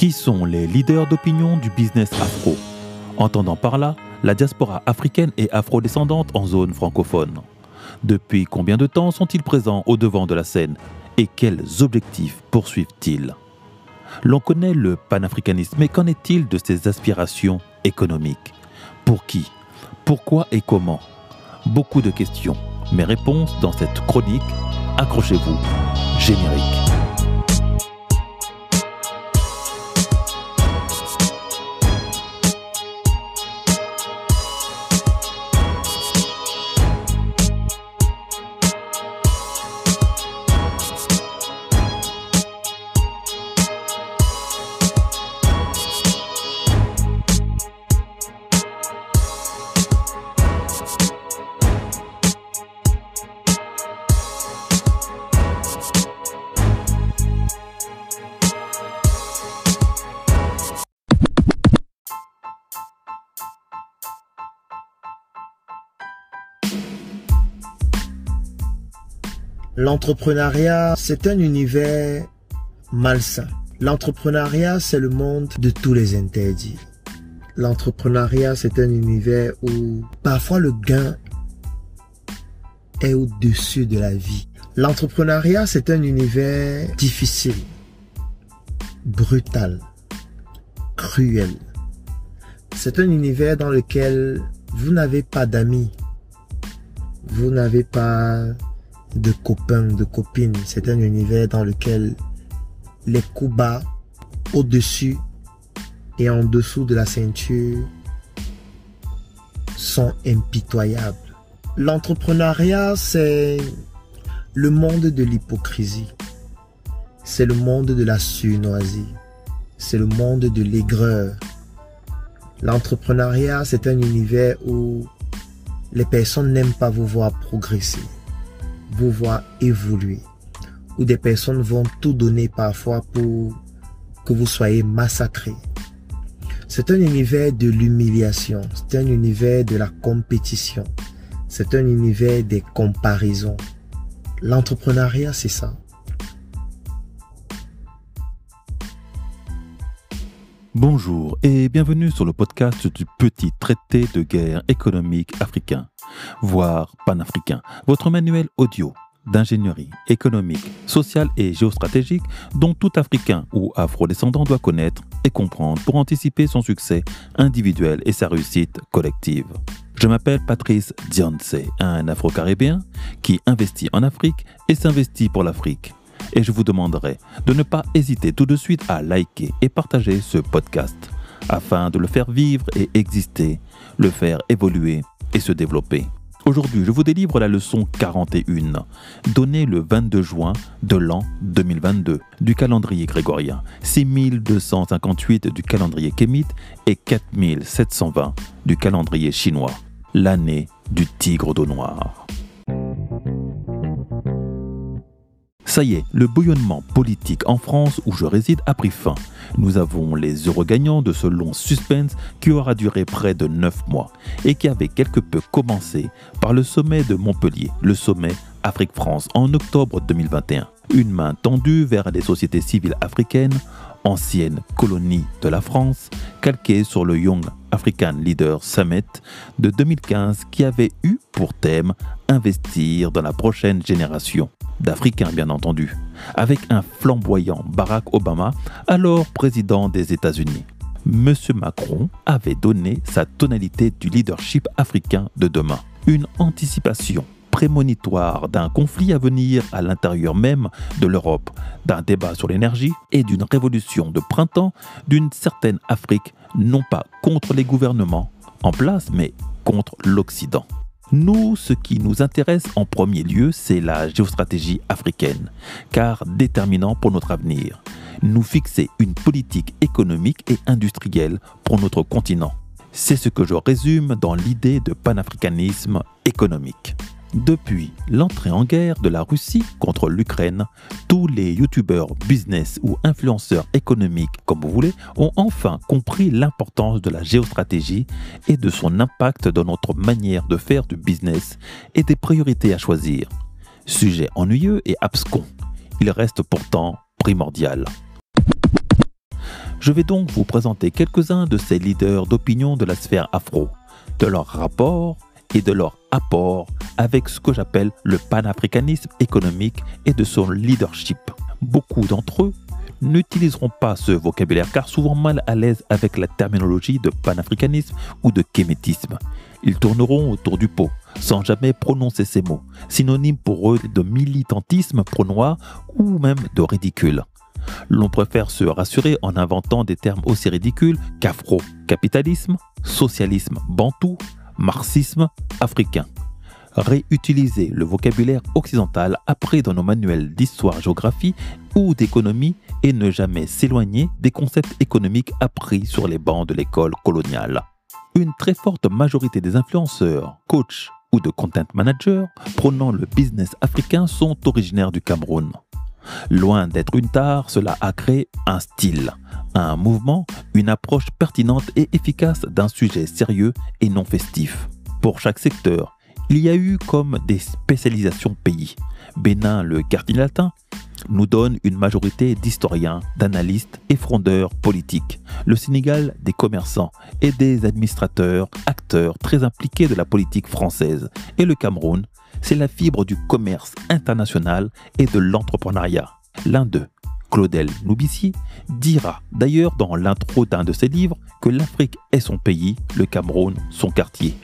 Qui sont les leaders d'opinion du business afro? Entendant par là la diaspora africaine et afro-descendante en zone francophone. Depuis combien de temps sont-ils présents au devant de la scène? Et quels objectifs poursuivent-ils? L'on connaît le panafricanisme, mais qu'en est-il de ses aspirations économiques? Pour qui? Pourquoi et comment? Beaucoup de questions. Mes réponses dans cette chronique, accrochez-vous, générique. L'entrepreneuriat, c'est un univers malsain. L'entrepreneuriat, c'est le monde de tous les interdits. L'entrepreneuriat, c'est un univers où parfois le gain est au-dessus de la vie. L'entrepreneuriat, c'est un univers difficile, brutal, cruel. C'est un univers dans lequel vous n'avez pas d'amis, vous n'avez pas de copains, de copines. C'est un univers dans lequel les coups bas au-dessus et en dessous de la ceinture sont impitoyables. L'entrepreneuriat, c'est le monde de l'hypocrisie. C'est le monde de la surnoisie. C'est le monde de l'aigreur. L'entrepreneuriat, c'est un univers où les personnes n'aiment pas vous voir progresser vous voir évoluer, où des personnes vont tout donner parfois pour que vous soyez massacrés. C'est un univers de l'humiliation, c'est un univers de la compétition, c'est un univers des comparaisons. L'entrepreneuriat, c'est ça. Bonjour et bienvenue sur le podcast du petit traité de guerre économique africain, voire panafricain, votre manuel audio d'ingénierie économique, sociale et géostratégique dont tout Africain ou afro-descendant doit connaître et comprendre pour anticiper son succès individuel et sa réussite collective. Je m'appelle Patrice Dionce, un Afro-Caribéen qui investit en Afrique et s'investit pour l'Afrique et je vous demanderai de ne pas hésiter tout de suite à liker et partager ce podcast afin de le faire vivre et exister, le faire évoluer et se développer. Aujourd'hui, je vous délivre la leçon 41, donnée le 22 juin de l'an 2022 du calendrier grégorien, 6258 du calendrier kémite et 4720 du calendrier chinois, l'année du tigre d'eau noire. Ça y est, le bouillonnement politique en France où je réside a pris fin. Nous avons les heureux gagnants de ce long suspense qui aura duré près de 9 mois et qui avait quelque peu commencé par le sommet de Montpellier, le sommet Afrique-France en octobre 2021. Une main tendue vers les sociétés civiles africaines, anciennes colonies de la France, calquée sur le Young African Leader Summit de 2015 qui avait eu pour thème investir dans la prochaine génération d'Africains bien entendu, avec un flamboyant Barack Obama, alors président des États-Unis. M. Macron avait donné sa tonalité du leadership africain de demain, une anticipation prémonitoire d'un conflit à venir à l'intérieur même de l'Europe, d'un débat sur l'énergie et d'une révolution de printemps d'une certaine Afrique, non pas contre les gouvernements en place, mais contre l'Occident. Nous, ce qui nous intéresse en premier lieu, c'est la géostratégie africaine, car déterminant pour notre avenir. Nous fixer une politique économique et industrielle pour notre continent. C'est ce que je résume dans l'idée de panafricanisme économique. Depuis l'entrée en guerre de la Russie contre l'Ukraine, tous les youtubeurs business ou influenceurs économiques, comme vous voulez, ont enfin compris l'importance de la géostratégie et de son impact dans notre manière de faire du business et des priorités à choisir. Sujet ennuyeux et abscon, il reste pourtant primordial. Je vais donc vous présenter quelques-uns de ces leaders d'opinion de la sphère afro, de leur rapport et de leur apport avec ce que j'appelle le panafricanisme économique et de son leadership. Beaucoup d'entre eux n'utiliseront pas ce vocabulaire car souvent mal à l'aise avec la terminologie de panafricanisme ou de kémétisme. Ils tourneront autour du pot sans jamais prononcer ces mots, synonymes pour eux de militantisme pro-noir ou même de ridicule. L'on préfère se rassurer en inventant des termes aussi ridicules qu'afro-capitalisme, socialisme bantou, marxisme africain. Réutiliser le vocabulaire occidental appris dans nos manuels d'histoire-géographie ou d'économie et ne jamais s'éloigner des concepts économiques appris sur les bancs de l'école coloniale. Une très forte majorité des influenceurs, coachs ou de content managers prônant le business africain sont originaires du Cameroun. Loin d'être une tare, cela a créé un style, un mouvement, une approche pertinente et efficace d'un sujet sérieux et non festif. Pour chaque secteur, il y a eu comme des spécialisations pays. Bénin, le quartier latin, nous donne une majorité d'historiens, d'analystes et frondeurs politiques. Le Sénégal, des commerçants et des administrateurs, acteurs très impliqués de la politique française. Et le Cameroun, c'est la fibre du commerce international et de l'entrepreneuriat. L'un d'eux, Claudel Noubici, dira d'ailleurs dans l'intro d'un de ses livres que l'Afrique est son pays, le Cameroun son quartier.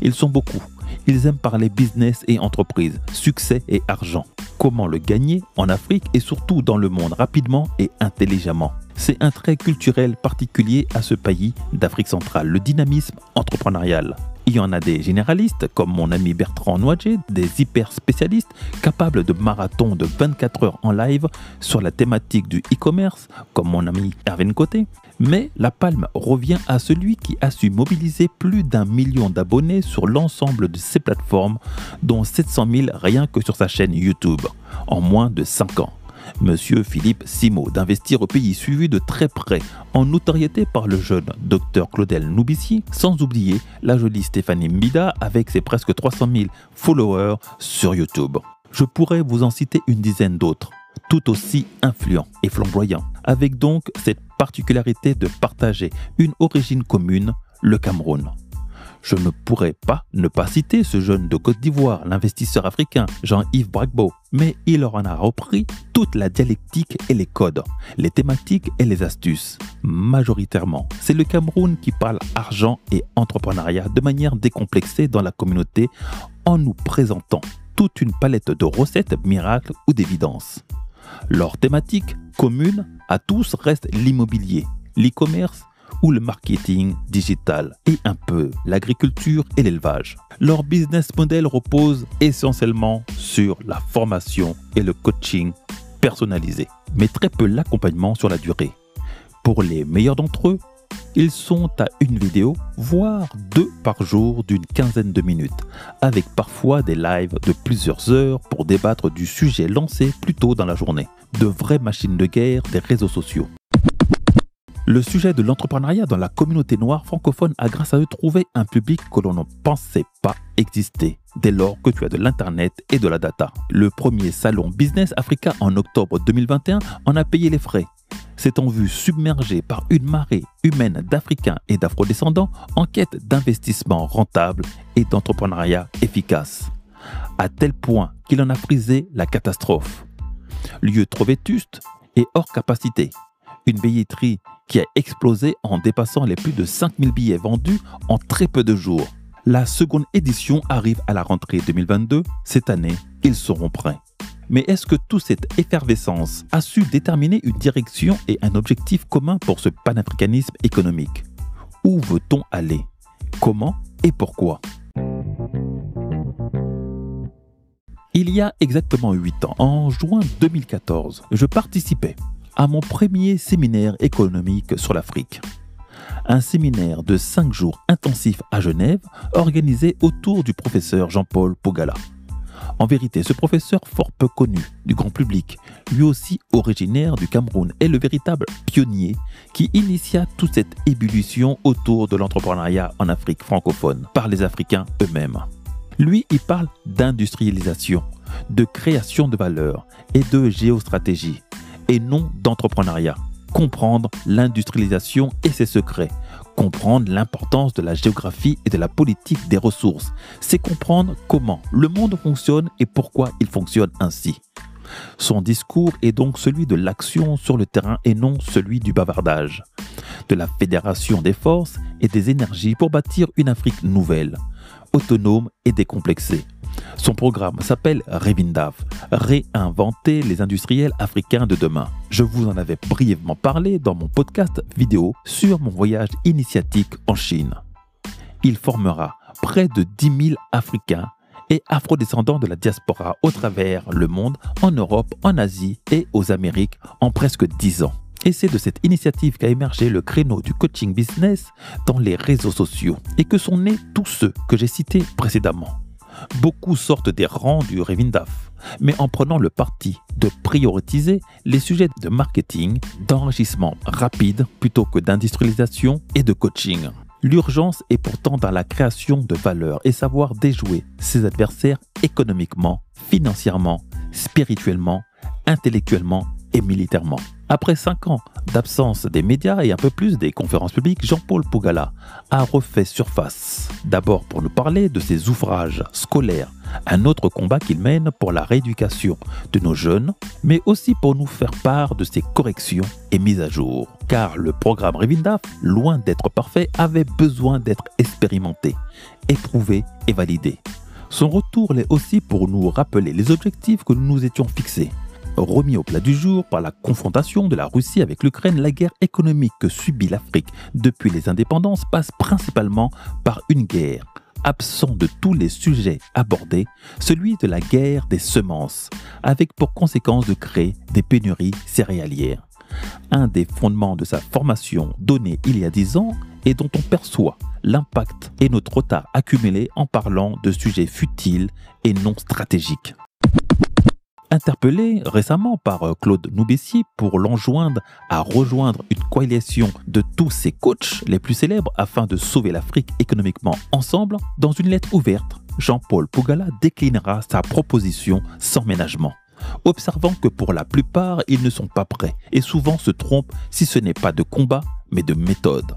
Ils sont beaucoup. Ils aiment parler business et entreprise, succès et argent. Comment le gagner en Afrique et surtout dans le monde rapidement et intelligemment? C'est un trait culturel particulier à ce pays d'Afrique centrale, le dynamisme entrepreneurial. Il y en a des généralistes, comme mon ami Bertrand Noaget, des hyper spécialistes capables de marathons de 24 heures en live sur la thématique du e-commerce, comme mon ami Erwin Côté. Mais la palme revient à celui qui a su mobiliser plus d'un million d'abonnés sur l'ensemble de ses plateformes, dont 700 000 rien que sur sa chaîne YouTube, en moins de 5 ans. Monsieur Philippe Simo d'investir au pays suivi de très près en notoriété par le jeune docteur Claudel Noubici, sans oublier la jolie Stéphanie Mbida avec ses presque 300 000 followers sur YouTube. Je pourrais vous en citer une dizaine d'autres, tout aussi influents et flamboyants, avec donc cette particularité de partager une origine commune, le Cameroun. Je ne pourrais pas ne pas citer ce jeune de Côte d'Ivoire, l'investisseur africain Jean-Yves Bragbo, mais il en a repris toute la dialectique et les codes, les thématiques et les astuces. Majoritairement, c'est le Cameroun qui parle argent et entrepreneuriat de manière décomplexée dans la communauté en nous présentant toute une palette de recettes, miracles ou d'évidences. Leur thématique commune à tous reste l'immobilier, l'e-commerce ou le marketing digital et un peu l'agriculture et l'élevage. Leur business model repose essentiellement sur la formation et le coaching personnalisé, mais très peu l'accompagnement sur la durée. Pour les meilleurs d'entre eux, ils sont à une vidéo, voire deux par jour d'une quinzaine de minutes, avec parfois des lives de plusieurs heures pour débattre du sujet lancé plus tôt dans la journée. De vraies machines de guerre des réseaux sociaux. Le sujet de l'entrepreneuriat dans la communauté noire francophone a grâce à eux trouvé un public que l'on ne pensait pas exister dès lors que tu as de l'Internet et de la data. Le premier salon Business Africa en octobre 2021 en a payé les frais, s'étant vu submergé par une marée humaine d'Africains et d'Afro-descendants en quête d'investissements rentables et d'entrepreneuriat efficace, à tel point qu'il en a frisé la catastrophe. Lieu trop vétuste et hors capacité, une billetterie qui a explosé en dépassant les plus de 5000 billets vendus en très peu de jours. La seconde édition arrive à la rentrée 2022. Cette année, ils seront prêts. Mais est-ce que toute cette effervescence a su déterminer une direction et un objectif commun pour ce panafricanisme économique? Où veut-on aller? Comment et pourquoi? Il y a exactement 8 ans, en juin 2014, je participais à mon premier séminaire économique sur l'Afrique. Un séminaire de 5 jours intensifs à Genève organisé autour du professeur Jean-Paul Pogala. En vérité, ce professeur fort peu connu du grand public, lui aussi originaire du Cameroun, est le véritable pionnier qui initia toute cette ébullition autour de l'entrepreneuriat en Afrique francophone par les Africains eux-mêmes. Lui, il parle d'industrialisation, de création de valeur et de géostratégie, et non d'entrepreneuriat. Comprendre l'industrialisation et ses secrets, comprendre l'importance de la géographie et de la politique des ressources, c'est comprendre comment le monde fonctionne et pourquoi il fonctionne ainsi. Son discours est donc celui de l'action sur le terrain et non celui du bavardage, de la fédération des forces et des énergies pour bâtir une Afrique nouvelle, autonome et décomplexée. Son programme s'appelle Revindav, réinventer les industriels africains de demain. Je vous en avais brièvement parlé dans mon podcast vidéo sur mon voyage initiatique en Chine. Il formera près de 10 000 Africains et afrodescendants de la diaspora au travers le monde, en Europe, en Asie et aux Amériques en presque 10 ans. Et c'est de cette initiative qu'a émergé le créneau du coaching business dans les réseaux sociaux et que sont nés tous ceux que j'ai cités précédemment. Beaucoup sortent des rangs du Revindaf, mais en prenant le parti de prioriser les sujets de marketing, d'enrichissement rapide plutôt que d'industrialisation et de coaching. L'urgence est pourtant dans la création de valeur et savoir déjouer ses adversaires économiquement, financièrement, spirituellement, intellectuellement et militairement. Après cinq ans d'absence des médias et un peu plus des conférences publiques, Jean-Paul Pougala a refait surface. D'abord pour nous parler de ses ouvrages scolaires, un autre combat qu'il mène pour la rééducation de nos jeunes, mais aussi pour nous faire part de ses corrections et mises à jour. Car le programme Revindaf, loin d'être parfait, avait besoin d'être expérimenté, éprouvé et validé. Son retour l'est aussi pour nous rappeler les objectifs que nous nous étions fixés Remis au plat du jour par la confrontation de la Russie avec l'Ukraine, la guerre économique que subit l'Afrique depuis les indépendances passe principalement par une guerre absent de tous les sujets abordés, celui de la guerre des semences, avec pour conséquence de créer des pénuries céréalières. Un des fondements de sa formation donnée il y a dix ans et dont on perçoit l'impact et notre retard accumulé en parlant de sujets futiles et non stratégiques interpellé récemment par euh, Claude Noubessier pour l'enjoindre à rejoindre une coalition de tous ses coachs les plus célèbres afin de sauver l'Afrique économiquement ensemble, dans une lettre ouverte, Jean-Paul Pougala déclinera sa proposition sans ménagement observant que pour la plupart, ils ne sont pas prêts et souvent se trompent si ce n'est pas de combat, mais de méthode.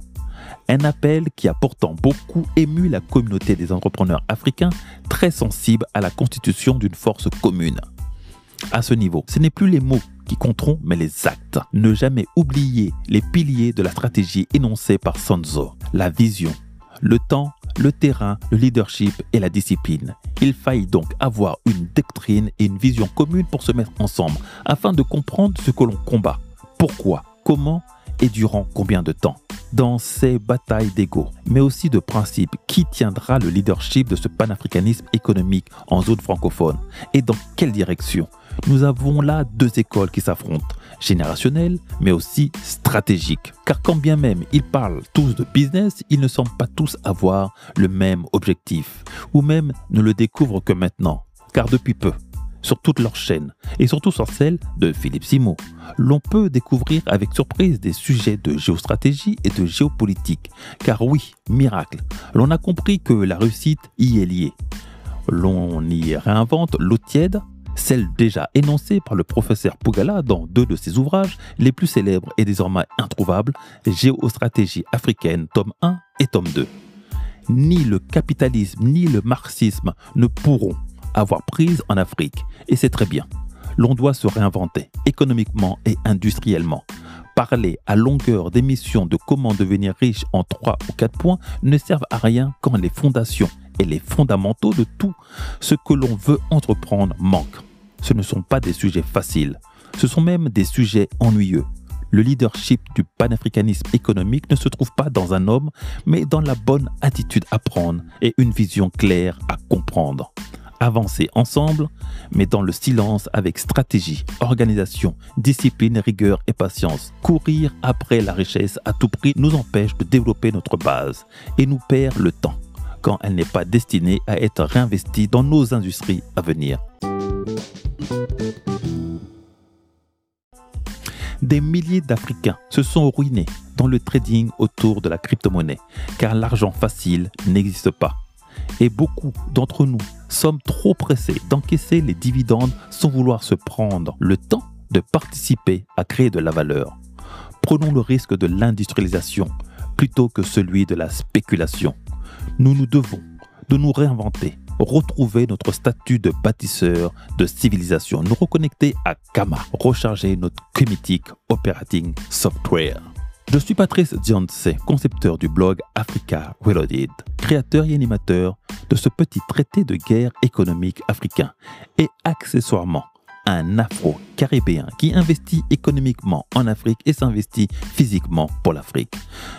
Un appel qui a pourtant beaucoup ému la communauté des entrepreneurs africains très sensibles à la constitution d'une force commune à ce niveau. Ce n'est plus les mots qui compteront, mais les actes. Ne jamais oublier les piliers de la stratégie énoncée par Sanzo. La vision, le temps, le terrain, le leadership et la discipline. Il faille donc avoir une doctrine et une vision commune pour se mettre ensemble afin de comprendre ce que l'on combat, pourquoi, comment et durant combien de temps? Dans ces batailles d'ego, mais aussi de principe, qui tiendra le leadership de ce panafricanisme économique en zone francophone? Et dans quelle direction? Nous avons là deux écoles qui s'affrontent, générationnelles mais aussi stratégiques. Car quand bien même ils parlent tous de business, ils ne semblent pas tous avoir le même objectif, ou même ne le découvrent que maintenant, car depuis peu, sur toute leur chaîne, et surtout sur celle de Philippe Simo, l'on peut découvrir avec surprise des sujets de géostratégie et de géopolitique. Car oui, miracle, l'on a compris que la réussite y est liée. L'on y réinvente l'eau tiède celle déjà énoncée par le professeur Pougala dans deux de ses ouvrages les plus célèbres et désormais introuvables, Géostratégie africaine, tome 1 et tome 2. Ni le capitalisme ni le marxisme ne pourront avoir prise en Afrique, et c'est très bien. L'on doit se réinventer économiquement et industriellement. Parler à longueur d'émissions de comment devenir riche en 3 ou 4 points ne servent à rien quand les fondations et les fondamentaux de tout ce que l'on veut entreprendre manquent ce ne sont pas des sujets faciles, ce sont même des sujets ennuyeux. Le leadership du panafricanisme économique ne se trouve pas dans un homme, mais dans la bonne attitude à prendre et une vision claire à comprendre. Avancer ensemble, mais dans le silence avec stratégie, organisation, discipline, rigueur et patience. Courir après la richesse à tout prix nous empêche de développer notre base et nous perd le temps quand elle n'est pas destinée à être réinvestie dans nos industries à venir. Des milliers d'Africains se sont ruinés dans le trading autour de la crypto-monnaie, car l'argent facile n'existe pas. Et beaucoup d'entre nous sommes trop pressés d'encaisser les dividendes sans vouloir se prendre le temps de participer à créer de la valeur. Prenons le risque de l'industrialisation plutôt que celui de la spéculation. Nous nous devons de nous réinventer, retrouver notre statut de bâtisseur de civilisation, nous reconnecter à Kama, recharger notre Comitic Operating Software. Je suis Patrice Dionce, concepteur du blog Africa Reloaded, créateur et animateur de ce petit traité de guerre économique africain et accessoirement un Afro-Caribéen qui investit économiquement en Afrique et s'investit physiquement pour l'Afrique.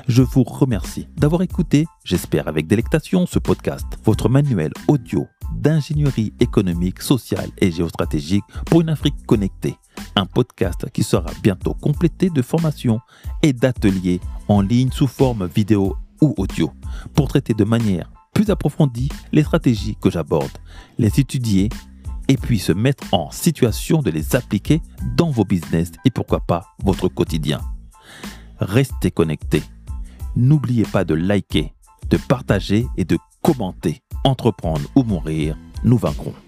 Je vous remercie d'avoir écouté, j'espère avec délectation, ce podcast, votre manuel audio d'ingénierie économique, sociale et géostratégique pour une Afrique connectée. Un podcast qui sera bientôt complété de formations et d'ateliers en ligne sous forme vidéo ou audio pour traiter de manière plus approfondie les stratégies que j'aborde, les étudier et puis se mettre en situation de les appliquer dans vos business et pourquoi pas votre quotidien. Restez connectés. N'oubliez pas de liker, de partager et de commenter. Entreprendre ou mourir, nous vaincrons.